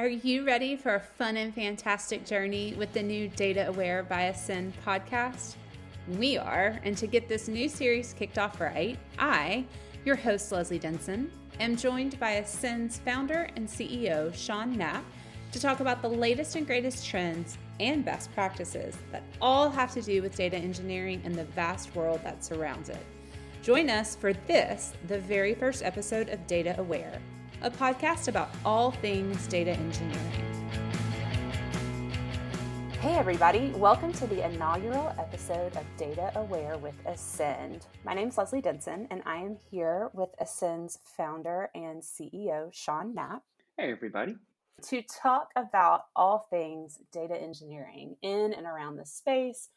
Are you ready for a fun and fantastic journey with the new Data Aware by Ascend podcast? We are, and to get this new series kicked off right, I, your host Leslie Denson, am joined by Ascend's founder and CEO Sean Knapp to talk about the latest and greatest trends and best practices that all have to do with data engineering and the vast world that surrounds it. Join us for this, the very first episode of Data Aware, a podcast about all things data engineering. Hey, everybody, welcome to the inaugural episode of Data Aware with Ascend. My name is Leslie Denson, and I am here with Ascend's founder and CEO, Sean Knapp. Hey, everybody to talk about all things data engineering in and around the space.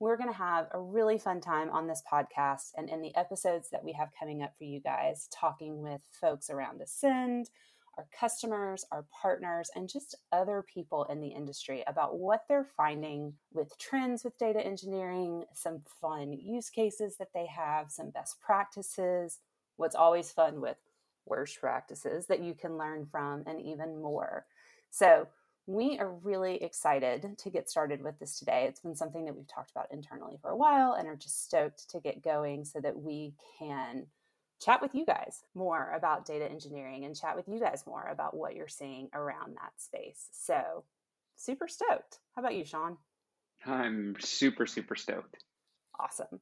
We're going to have a really fun time on this podcast and in the episodes that we have coming up for you guys, talking with folks around Ascend, our customers, our partners, and just other people in the industry about what they're finding with trends with data engineering, some fun use cases that they have, some best practices, what's always fun with worst practices that you can learn from, and even more. So, we are really excited to get started with this today. It's been something that we've talked about internally for a while and are just stoked to get going so that we can chat with you guys more about data engineering and chat with you guys more about what you're seeing around that space. So, super stoked. How about you, Sean? I'm super, super stoked. Awesome.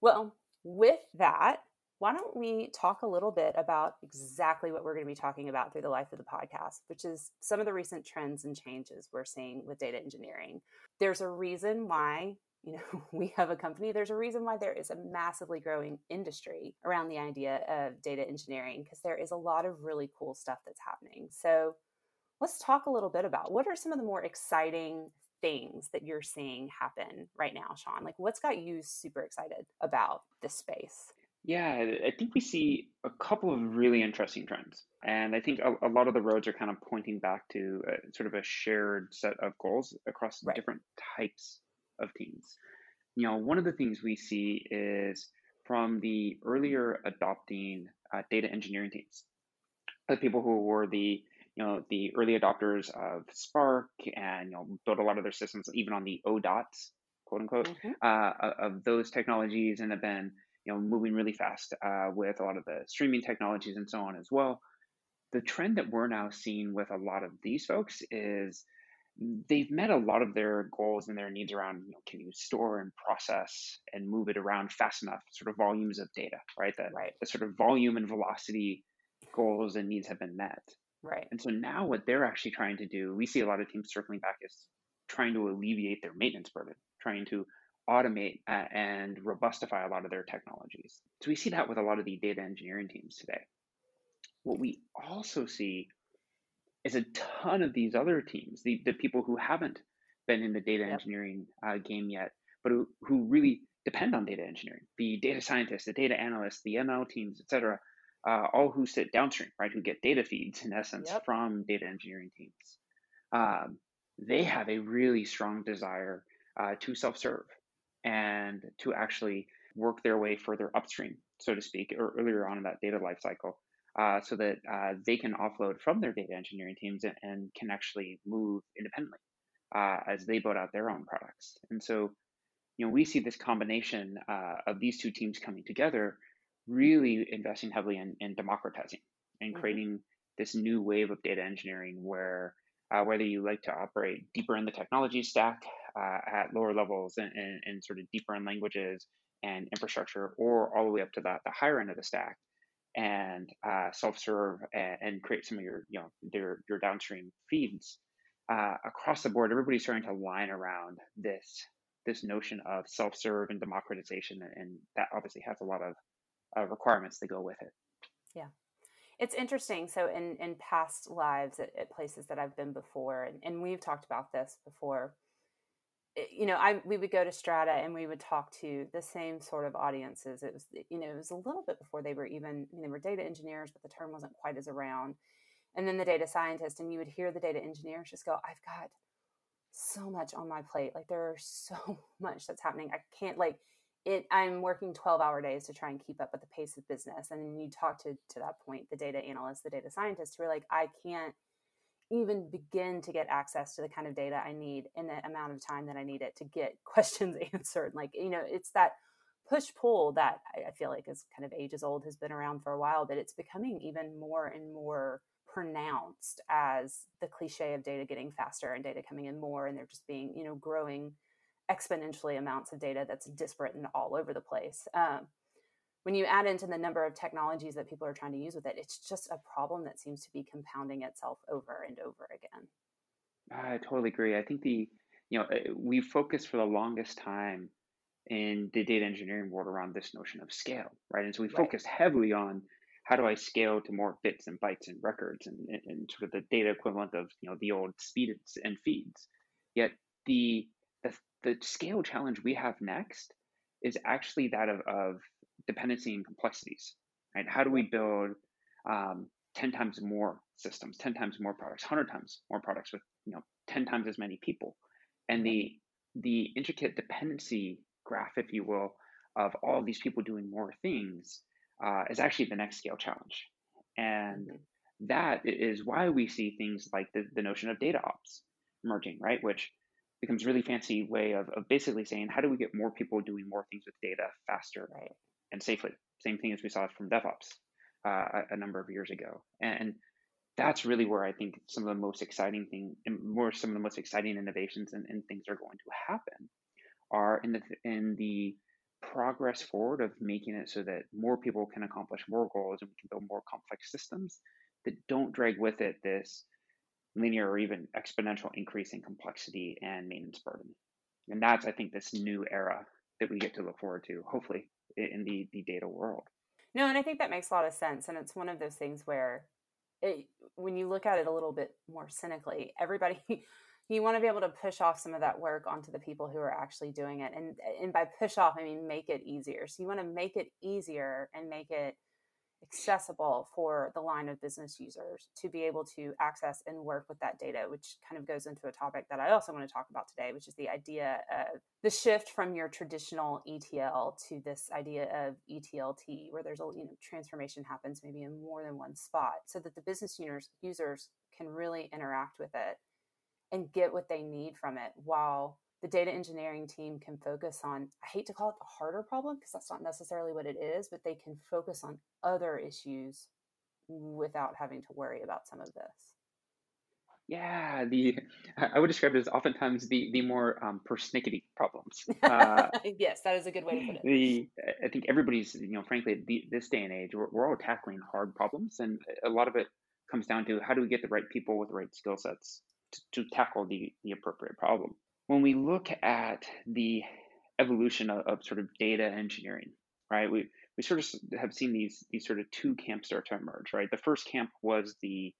Well, with that, why don't we talk a little bit about exactly what we're going to be talking about through the life of the podcast, which is some of the recent trends and changes we're seeing with data engineering. There's a reason why you know we have a company. There's a reason why there is a massively growing industry around the idea of data engineering because there is a lot of really cool stuff that's happening. So let's talk a little bit about what are some of the more exciting things that you're seeing happen right now sean? Like what's got you super excited about this space yeah, I think we see a couple of really interesting trends. And I think a, a lot of the roads are kind of pointing back to a, sort of a shared set of goals across right. different types of teams. You know, one of the things we see is from the earlier adopting uh, data engineering teams, the people who were the you know the early adopters of Spark and you know built a lot of their systems even on the ODOT quote unquote mm-hmm. uh, of those technologies and have been you know moving really fast uh, with a lot of the streaming technologies and so on as well. The trend that we're now seeing with a lot of these folks is they've met a lot of their goals and their needs around you know, can you store and process and move it around fast enough sort of volumes of data right that right. the sort of volume and velocity goals and needs have been met right and so now what they're actually trying to do we see a lot of teams circling back is trying to alleviate their maintenance burden trying to automate uh, and robustify a lot of their technologies. So we see that with a lot of the data engineering teams today. What we also see is a ton of these other teams, the, the people who haven't been in the data yep. engineering uh, game yet, but who, who really depend on data engineering, the data scientists, the data analysts, the ML teams, et cetera, uh, all who sit downstream, right, who get data feeds in essence yep. from data engineering teams. Um, they have a really strong desire uh, to self-serve and to actually work their way further upstream, so to speak, or earlier on in that data lifecycle, uh, so that uh, they can offload from their data engineering teams and, and can actually move independently uh, as they build out their own products. And so, you know, we see this combination uh, of these two teams coming together, really investing heavily in, in democratizing and mm-hmm. creating this new wave of data engineering where uh, whether you like to operate deeper in the technology stack uh, at lower levels and, and, and, sort of deeper in languages and infrastructure, or all the way up to the, the higher end of the stack and uh, self-serve and, and, create some of your you know your, your downstream feeds uh, across the board. Everybody's starting to line around this this notion of self-serve and democratization, and that obviously has a lot of uh, requirements that go with it. Yeah, it's interesting. So in in past lives at, at places that I've been before, and, and we've talked about this before. It, you know, I we would go to Strata and we would talk to the same sort of audiences. It was you know it was a little bit before they were even I mean, they were data engineers, but the term wasn't quite as around. And then the data scientist, and you would hear the data engineers just go, "I've got so much on my plate. Like there is so much that's happening. I can't like." it i'm working 12 hour days to try and keep up with the pace of business and then you talk to to that point the data analyst the data scientist who are like i can't even begin to get access to the kind of data I need in the amount of time that I need it to get questions answered. Like, you know, it's that push pull that I feel like is kind of ages old, has been around for a while, but it's becoming even more and more pronounced as the cliche of data getting faster and data coming in more and they're just being, you know, growing exponentially amounts of data that's disparate and all over the place. Um, when you add into the number of technologies that people are trying to use with it, it's just a problem that seems to be compounding itself over and over again. I totally agree. I think the, you know, eh, we focused for the longest time in the data engineering world around this notion of scale, right? And so we right. focused heavily on how do I scale to more bits and bytes and records and, and, sort of the data equivalent of you know the old speeds and feeds. Yet the the, the scale challenge we have next is actually that of, of dependency and complexities, right? How do we build um, 10 times more systems, 10 times more products, 100 times more products with, you know, 10 times as many people? And the, the intricate dependency graph, if you will, of all of these people doing more things uh, is actually the next scale challenge. And mm-hmm. that is why we see things like the, the notion of data ops emerging, right? Which becomes really fancy way of, of basically saying how do we get more people doing more things with data faster right. And safely same thing as we saw from devops uh, a, number of years ago and that's really where i think some of the most exciting thing more some of the most exciting innovations and, and things are going to happen are in the in the progress forward of making it so that more people can accomplish more goals and we can build more complex systems that don't drag with it this linear or even exponential increase in complexity and maintenance burden. And that's, I think, this new era that we get to look forward to, hopefully, in the, the data world. No, and I think that makes a lot of sense. And it's one of those things where it, when you look at it a little bit more cynically, everybody, you want to be able to push off some of that work onto the people who are actually doing it. And, and by push off, I mean make it easier. So you want to make it easier and make it accessible for the line of business users to be able to access and work with that data, which kind of goes into a topic that I also want to talk about today, which is the idea of the shift from your traditional ETL to this idea of ETLT, where there's a you know transformation happens maybe in more than one spot, so that the business users users can really interact with it and get what they need from it while the data engineering team can focus on i hate to call it the harder problem because that's not necessarily what it is but they can focus on other issues without having to worry about some of this. Yeah the i would describe it as oftentimes the the more um, persnickety problems. Uh, yes that is a good way to put it. the i think everybody's you know frankly the, this day and age we're, we're all tackling hard problems and a lot of it comes down to how do we get the right people with the right skill sets to, to tackle the the appropriate problem when we look at the evolution of, of, sort of data engineering, right? We we sort of have seen these these sort of two camps start to emerge, right? The first camp was the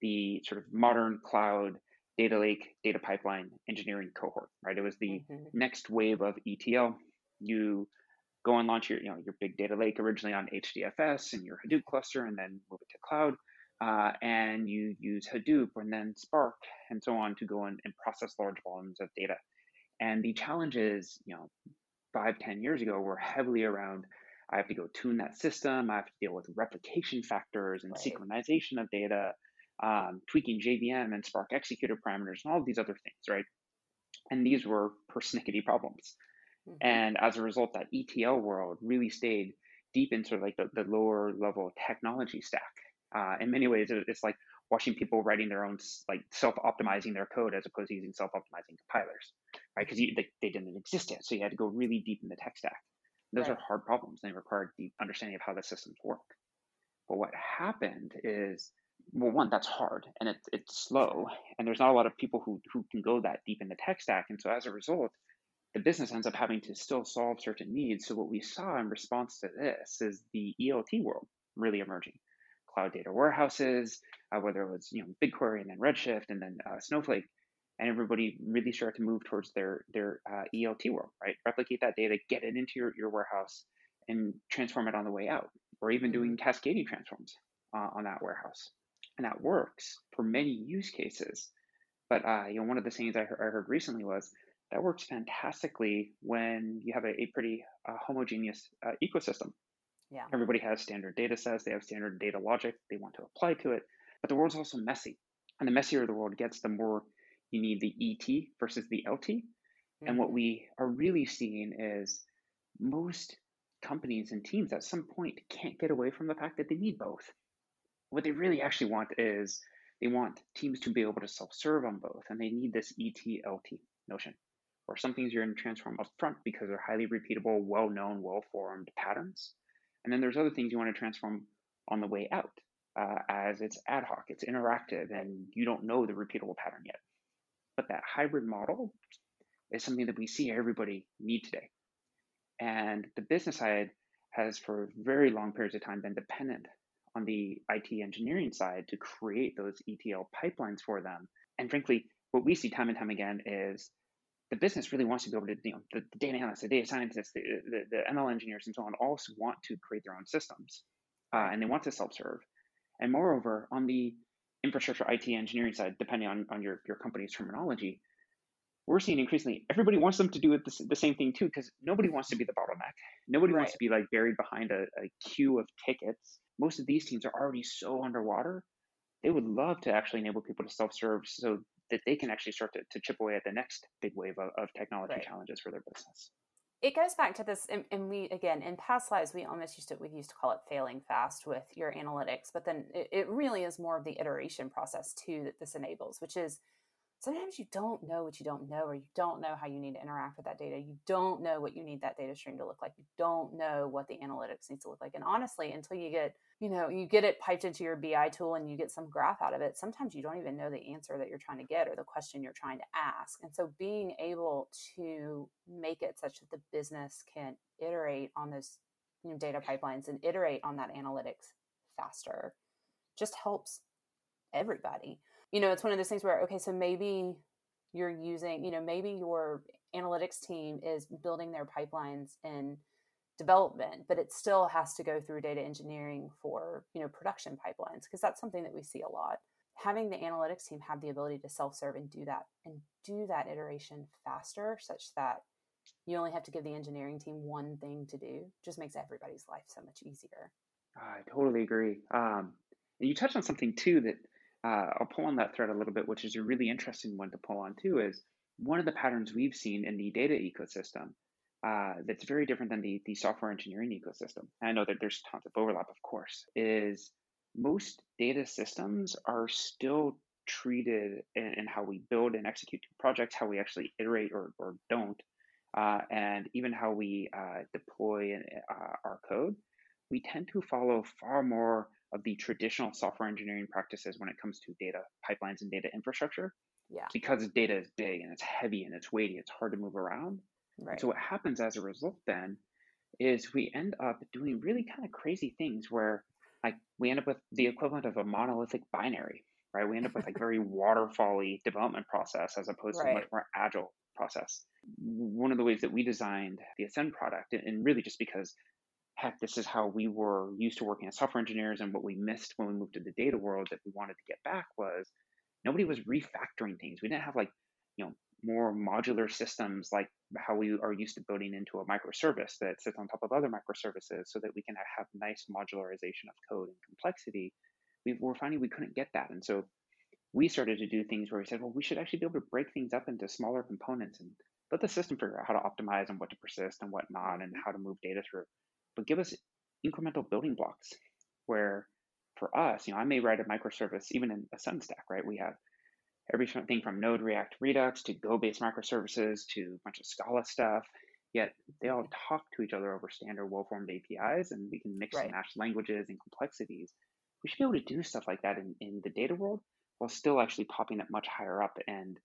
the sort of modern cloud data lake data pipeline engineering cohort, right? It was the mm-hmm. next wave of ETL. You go and launch your you know your big data lake originally on HDFS and your Hadoop cluster, and then move it to cloud uh, and you use Hadoop and then Spark and so on to go and, and process large volumes of data. And the challenges, you know, five, ten years ago were heavily around I have to go tune that system, I have to deal with replication factors and right. synchronization of data, um, tweaking JVM and Spark executor parameters, and all of these other things, right? And these were persnickety problems. Mm-hmm. And as a result, that ETL world really stayed deep into sort of like the, the lower level technology stack uh, in many ways, it's like watching people writing their own, like self-optimizing their code as opposed to using self-optimizing compilers, right? Because they, they didn't exist yet, so you had to go really deep in the tech stack. Those right. are hard problems. They require deep understanding of how the systems work. But what happened is, well, one, that's hard and it's it's slow, and there's not a lot of people who who can go that deep in the tech stack, and so as a result, the business ends up having to still solve certain needs. So what we saw in response to this is the ELT world really emerging cloud data warehouses, uh, whether it was you know BigQuery and then Redshift and then uh, Snowflake, and everybody really started to move towards their their uh, ELT world, right? Replicate that data, get it into your, your warehouse, and transform it on the way out, or even doing mm-hmm. cascading transforms uh, on that warehouse, and that works for many use cases. But uh, you know, one of the things I heard, I heard recently was that works fantastically when you have a, a pretty uh, homogeneous ecosystem yeah. Everybody has standard data sets, they have standard data logic they want to apply to it, but the world's also messy, and the messier the world gets, the more you need the ET versus the LT. Mm-hmm. And what mm-hmm. we are really seeing is most companies and teams at some point can't get away from the fact that they need both. What they really actually want is they want teams to be able to self serve on both, and they need this ETLT notion. Or some things you're going to transform up front because they're highly repeatable, well known, well formed patterns. And then there's other things you want to transform on the way out uh, as it's ad hoc, it's interactive, and you don't know the repeatable pattern yet. But that hybrid model is something that we see everybody need today. And the business side has, for very long periods of time, been dependent on the IT engineering side to create those ETL pipelines for them. And frankly, what we see time and time again is the business really wants to be able to, you know, the, the data analysts, the data scientists, the, the, the, ML engineers, and so on, also want to create their own systems, uh, and they want to self-serve. And moreover, on the infrastructure IT engineering side, depending on, on your, your company's terminology, we're seeing increasingly everybody wants them to do it the, the same thing too because nobody wants to be the bottleneck nobody right. wants to be like buried behind a, a queue of tickets most of these teams are already so underwater they would love to actually enable people to self-serve so that they can actually start to, to chip away at the next big wave of, of technology right. challenges for their business. It goes back to this and, and, we again in past lives we almost used to we used to call it failing fast with your analytics but then it, it really is more of the iteration process too that this enables which is sometimes you don't know what you don't know or you don't know how you need to interact with that data. You don't know what you need that data stream to look like. You don't know what the analytics needs to look like. And honestly until you get you know you get it piped into your bi tool and you get some graph out of it sometimes you don't even know the answer that you're trying to get or the question you're trying to ask. And so being able to make it such that the business can iterate on those you know, data pipelines and iterate on that analytics faster just helps everybody. You know, it's one of those things where, okay, so maybe you're using, you know, maybe your analytics team is building their pipelines in development, but it still has to go through data engineering for, you know, production pipelines, because that's something that we see a lot. Having the analytics team have the ability to self serve and do that and do that iteration faster such that you only have to give the engineering team one thing to do just makes everybody's life so much easier. I totally agree. Um, and you touched on something too that uh, I'll pull on that thread a little bit, which is a really interesting one to pull on too, is one of the patterns we've seen in the data ecosystem uh, that's very different than the, the software engineering ecosystem. I know that there's tons of overlap, of course, is most data systems are still treated in, in how we build and execute projects, how we actually iterate or, or don't, uh, and even how we uh, deploy uh, our code. We tend to follow far more of the traditional software engineering practices when it comes to data pipelines and data infrastructure. Yeah. Because data is big and it's heavy and it's weighty, it's hard to move around. Right. So what happens as a result then is we end up doing really kind of crazy things where like we end up with the equivalent of a monolithic binary, right? We end up with like very waterfally development process as opposed right. to a much more agile process. One of the ways that we designed the Ascend product, and really just because heck, this is how we were used to working as software engineers. And what we missed when we moved to the data world that we wanted to get back was nobody was refactoring things. We didn't have like, you know, more modular systems like how we are used to building into a microservice that sits on top of other microservices so that we can have nice modularization of code and complexity. We were finding we couldn't get that. And so we started to do things where we said, well, we should actually be able to break things up into smaller components and let the system figure out how to optimize and what to persist and what not and how to move data through but give us incremental building blocks where for us, you know, I may write a microservice even in Ascend stack, right? We have everything from Node, React, Redux to Go-based microservices to a bunch of Scala stuff. Yet they all talk to each other over standard well-formed APIs, and we can mix right. and match languages and complexities. We should be able to do stuff like that in, in the data world while still actually popping up much higher up and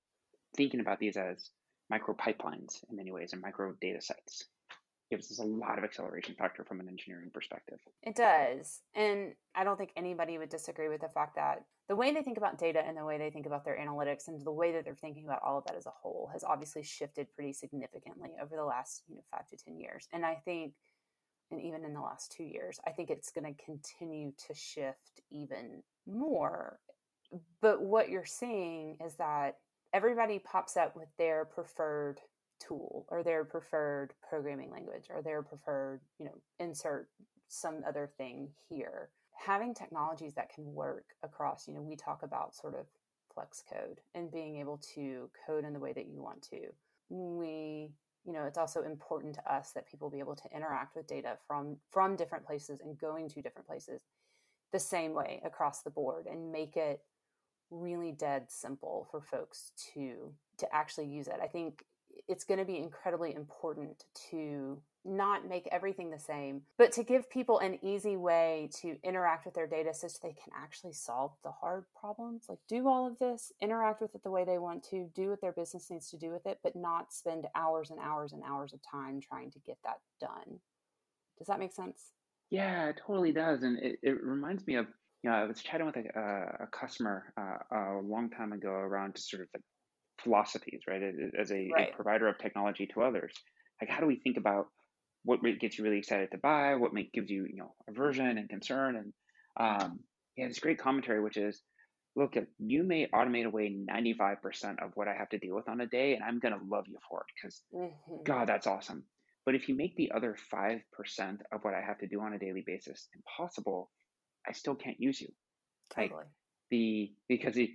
thinking about these as micro pipelines in many ways and micro data sets gives us a lot of acceleration factor from an engineering perspective. It does. And I don't think anybody would disagree with the fact that the way they think about data and the way they think about their analytics and the way that they're thinking about all of that as a whole has obviously shifted pretty significantly over the last, you know, 5 to 10 years. And I think and even in the last 2 years, I think it's going to continue to shift even more. But what you're seeing is that everybody pops up with their preferred tool or their preferred programming language or their preferred, you know, insert some other thing here. Having technologies that can work across, you know, we talk about sort of flex code and being able to code in the way that you want to. We, you know, it's also important to us that people be able to interact with data from from different places and going to different places the same way across the board and make it really dead simple for folks to to actually use it. I think it's going to be incredibly important to not make everything the same, but to give people an easy way to interact with their data so they can actually solve the hard problems. Like, do all of this, interact with it the way they want to, do what their business needs to do with it, but not spend hours and hours and hours of time trying to get that done. Does that make sense? Yeah, it totally does. And it, it reminds me of, you know, I was chatting with a, a customer uh, a long time ago around sort of like philosophies, right? As a, right. a provider of technology to others. Like, how do we think about what gets you really excited to buy, what make, gives you, you know, aversion and concern. And um, yeah, this great commentary, which is, look, you may automate away 95% of what I have to deal with on a day, and I'm going to love you for it because, mm-hmm. God, that's awesome. But if you make the other 5% of what I have to do on a daily basis impossible, I still can't use you. Totally. Like the, because it,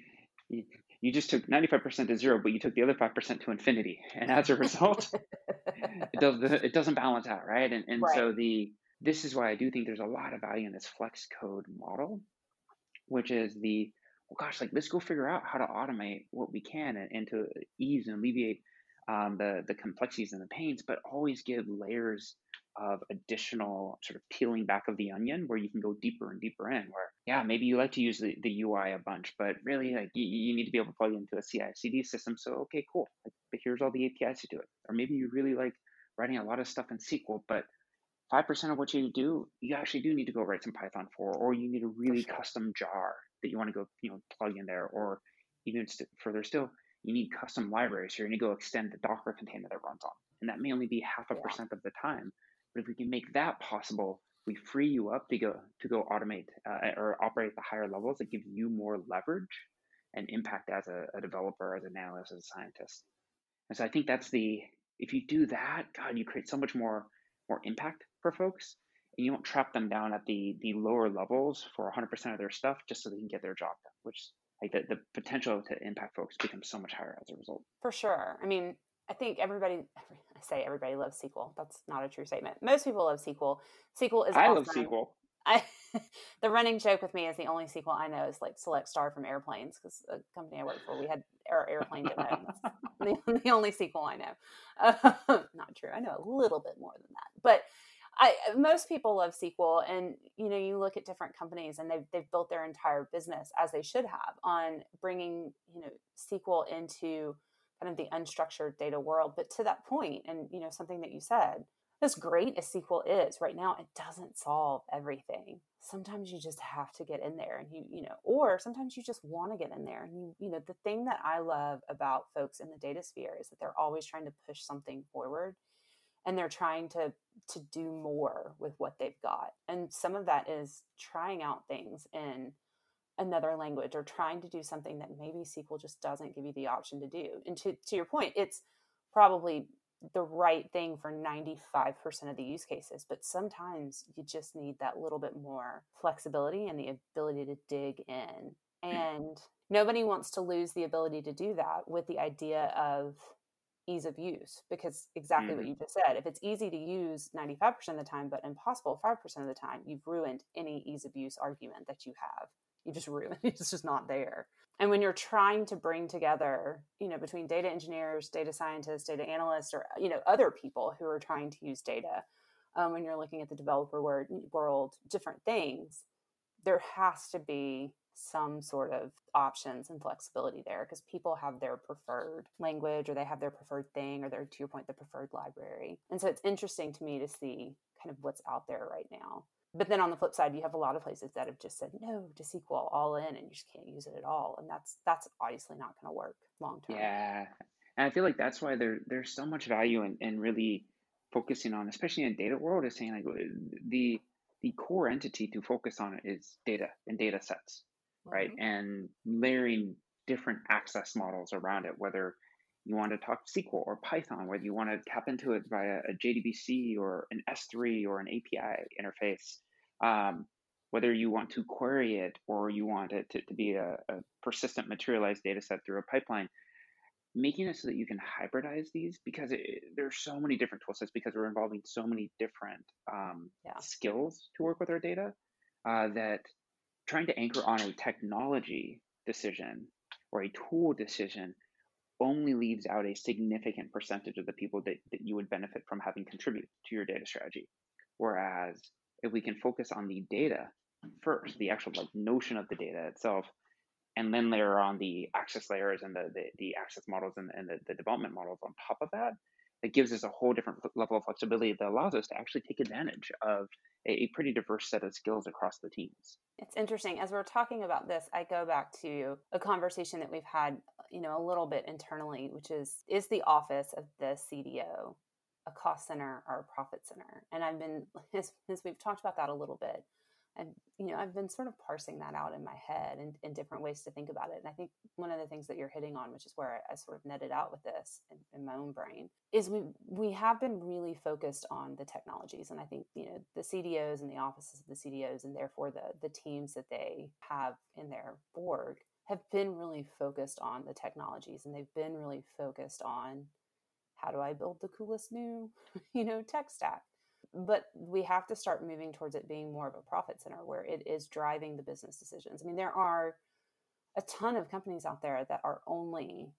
you just took 95% to zero, but you took the other 5% to infinity. And as a result, it, does, it doesn't balance out, right? And, and right. so the this is why I do think there's a lot of value in this flex code model, which is the, well, gosh, like let's go figure out how to automate what we can and, and to ease and alleviate um, the, the complexities and the pains, but always give layers of additional sort of peeling back of the onion where you can go deeper and deeper in where yeah maybe you like to use the, the ui a bunch but really like you, you need to be able to plug into a ci cd system. So okay cool. Like, but here's all the apis to do it. Or maybe you really like writing a lot of stuff in sql but 5% of what you do you actually do need to go write some python for or you need a really sure. custom jar that you want to go you know plug in there or even st- further still you need custom libraries so you're going to go extend the docker container that runs on and that may only be half a yeah. percent of the time but if we can make that possible, we free you up to go to go automate uh, or operate at the higher levels It gives you more leverage and impact as a, a developer, as an analyst, as a scientist. And so I think that's the if you do that, God, you create so much more more impact for folks, and you don't trap them down at the the lower levels for 100% of their stuff just so they can get their job done. Which like the, the potential to impact folks becomes so much higher as a result. For sure. I mean, I think everybody, I say everybody loves SQL. That's not a true statement. Most people love SQL. SQL is. I love SQL. I, the running joke with me is the only SQL I know is like select star from airplanes because the company I work for, we had our airplane demo. the, the only SQL I know. Uh, not true. I know a little bit more than that. But I, uh, most people love SQL. And, you know, you look at different companies and they've, they've built their entire business as they should have on bringing, you know, SQL into kind of the unstructured data world. But to that point, and you know, something that you said, as great as SQL is right now, it doesn't solve everything. Sometimes you just have to get in there and you, you know, or sometimes you just want to get in there. And you, you know, the thing that I love about folks in the data sphere is that they're always trying to push something forward and they're trying to to do more with what they've got. And some of that is trying out things in another language or trying to do something that maybe SQL just doesn't give you the option to do. And to, to your point, it's probably the right thing for 95% of the use cases, but sometimes you just need that little bit more flexibility and the ability to dig in. Hmm. And nobody wants to lose the ability to do that with the idea of ease of use because exactly mm-hmm. what you just said if it's easy to use 95% of the time but impossible 5% of the time you've ruined any ease of use argument that you have you just ruin it's just not there and when you're trying to bring together you know between data engineers data scientists data analysts or you know other people who are trying to use data um, when you're looking at the developer world, world different things there has to be some sort of options and flexibility there because people have their preferred language or they have their preferred thing or their to your point the preferred library. And so it's interesting to me to see kind of what's out there right now. But then on the flip side you have a lot of places that have just said no to sql all in and you just can't use it at all. And that's that's obviously not going to work long term. Yeah. And i feel like that's why there there's so much value in, in really focusing on especially in data world is saying like the the core entity to focus on is data and data sets mm-hmm. right and layering different access models around it whether you want to talk SQL or Python, whether you want to tap into it via a JDBC or an S3 or an API interface. Um, whether you want to query it or you want it to, to be a, a persistent materialized data set through a pipeline, making it so that you can hybridize these because it, are so many different tool sets because we're involving so many different um, yeah. skills to work with our data uh, that trying to anchor on a technology decision or a tool decision only leaves out a significant percentage of the people that, that you would benefit from having contribute to your data strategy. Whereas if we can focus on the data first, the actual like notion of the data itself, and then layer on the access layers and the, the, the access models and, and the, the development models on top of that, it gives us a whole different level of flexibility that allows us to actually take advantage of a, a pretty diverse set of skills across the teams. It's interesting. As we're talking about this, I go back to a conversation that we've had, you know, a little bit internally, which is is the office of the CDO a cost center or a profit center? And I've been as, as we've talked about that a little bit, and you know i've been sort of parsing that out in my head and, in different ways to think about it and i think one of the things that you're hitting on which is where i, I sort of netted out with this in, in, my own brain is we we have been really focused on the technologies and i think you know the cdos and the offices of the cdos and therefore the the teams that they have in their board have been really focused on the technologies and they've been really focused on how do i build the coolest new you know tech stack but we have to start moving towards it being more of a profit center where it is driving the business decisions. I mean, there are a ton of companies out there that are only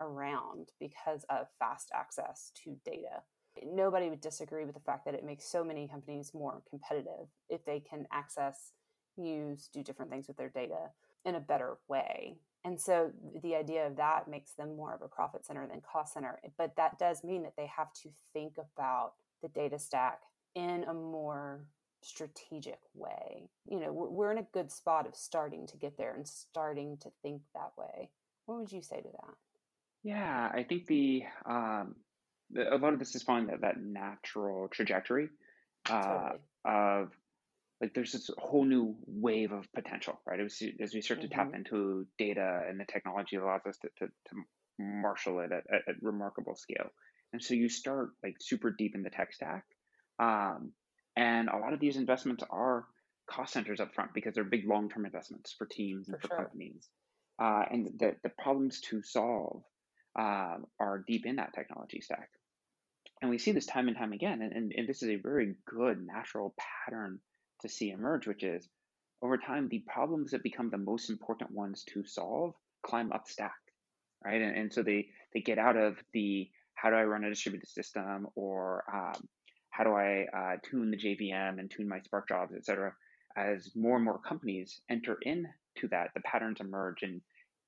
around because of fast access to data. Nobody would disagree with the fact that it makes so many companies more competitive if they can access, use, do different things with their data in a better way. And so the idea of that makes them more of a profit center than cost center. But that does mean that they have to think about the data stack in a more strategic way. You know, we're in a good spot of starting to get there and starting to think that way. What would you say to that? Yeah, I think the um, a lot of this is following that, that natural trajectory uh, totally. of like there's this whole new wave of potential, right? As, as we start to mm-hmm. tap into data and the technology allows us to, to, to marshal it at, at, at remarkable scale. And so you start like super deep in the tech stack um, and a lot of these investments are cost centers up front because they're big long term investments for teams and for, for sure. companies. Uh, and the, the problems to solve uh, are deep in that technology stack. And we see this time and time again. And, and, and this is a very good natural pattern to see emerge, which is over time, the problems that become the most important ones to solve climb up stack, right? And, and so they, they get out of the how do I run a distributed system or um, how do I uh, tune the JVM and tune my Spark jobs, et cetera? As more and more companies enter into that, the patterns emerge and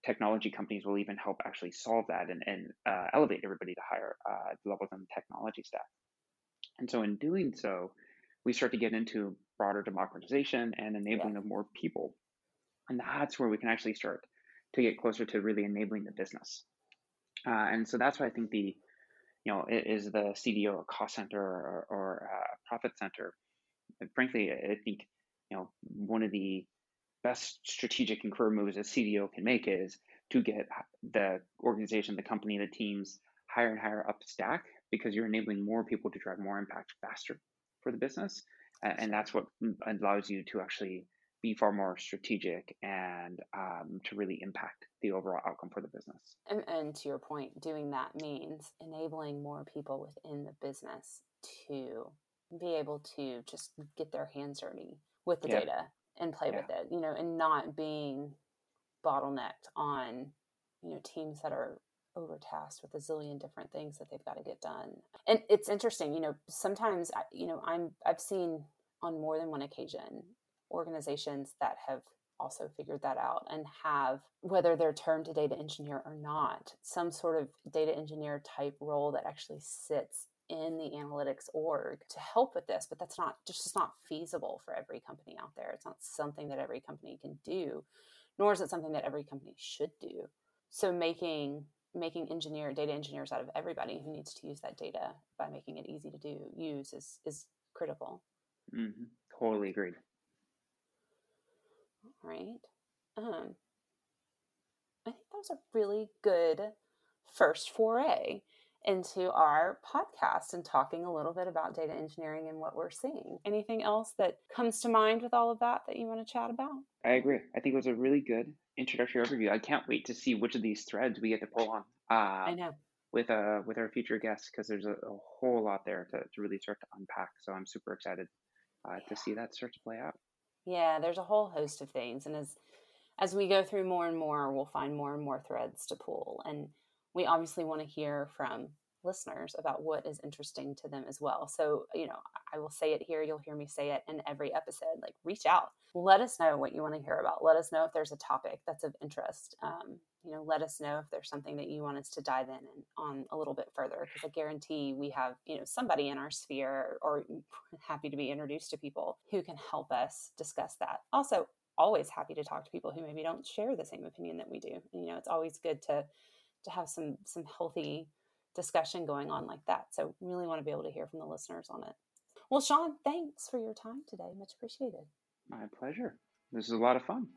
technology companies will even help actually solve that and, and uh, elevate everybody to higher uh, levels in the technology stack. And so in doing so, we start to get into broader democratization and enabling yeah. of more people. And that's where we can actually start to get closer to really enabling the business. Uh, and so that's why I think the you know, is the CDO a cost center or, or uh, a profit center? And frankly, I think, you know, one of the best strategic and career moves a CDO can make is to get the organization, the company, the teams higher and higher up stack because you're enabling more people to drive more impact faster for the business. And that's what allows you to actually be far more strategic and um, to really impact the overall outcome for the business. And, and, to your point, doing that means enabling more people within the business to be able to just get their hands dirty with the yeah. data and play yeah. with it, you know, and not being bottlenecked on, you know, teams that are overtasked with a zillion different things that they've got to get done. And it's interesting, you know, sometimes, you know, I'm, I've seen on more than one occasion organizations that have also figured that out and have, whether they're termed a data engineer or not, some sort of data engineer type role that actually sits in the analytics org to help with this but that's not just not feasible for every company out there. It's not something that every company can do nor is it something that every company should do. So making making engineer data engineers out of everybody who needs to use that data by making it easy to do use is is critical. Mm-hmm. totally agreed right? Um, I think that was a really good first foray into our podcast and talking a little bit about data engineering and what we're seeing. Anything else that comes to mind with all of that that you want to chat about? I agree. I think it was a really good introductory overview. I can't wait to see which of these threads we get to pull on. Uh, I know with uh with our future guests because there's a, a, whole lot there to, to really start to unpack. So I'm super excited uh, to see that start to play out. Yeah, there's a whole host of things, and as as we go through more and more, we'll find more and more threads to pull. And we obviously want to hear from listeners about what is interesting to them as well. So, you know, I will say it here, you'll hear me say it in every episode. Like, reach out, let us know what you want to hear about. Let us know if there's a topic that's of interest. Um, you know, let us know if there's something that you want us to dive in and on a little bit further. Because I guarantee we have, you know, somebody in our sphere or happy to be introduced to people who can help us discuss that. Also, always happy to talk to people who maybe don't share the same opinion that we do. You know, it's always good to to have some some healthy discussion going on like that. So really want to be able to hear from the listeners on it. Well, Sean, thanks for your time today. Much appreciated. My pleasure. This is a lot of fun.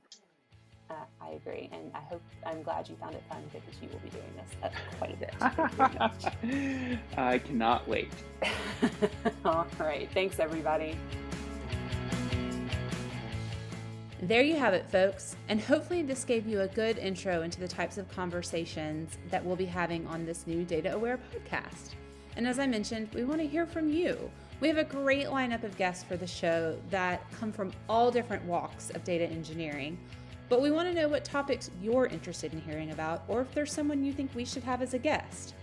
Uh, I agree, and I hope I'm glad you found it fun because you will be doing this quite a bit. I cannot wait. All right, thanks everybody. There you have it, folks. And hopefully, this gave you a good intro into the types of conversations that we'll be having on this new Data Aware podcast. And as I mentioned, we want to hear from you. We have a great lineup of guests for the show that come from all different walks of data engineering. But we want to know what topics you're interested in hearing about, or if there's someone you think we should have as a guest.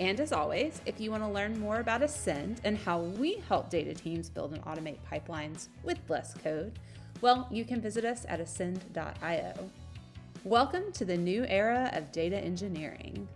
And as always, if you want to learn more about Ascend and how we help data teams build and automate pipelines with less code, well, you can visit us at ascend.io. Welcome to the new era of data engineering.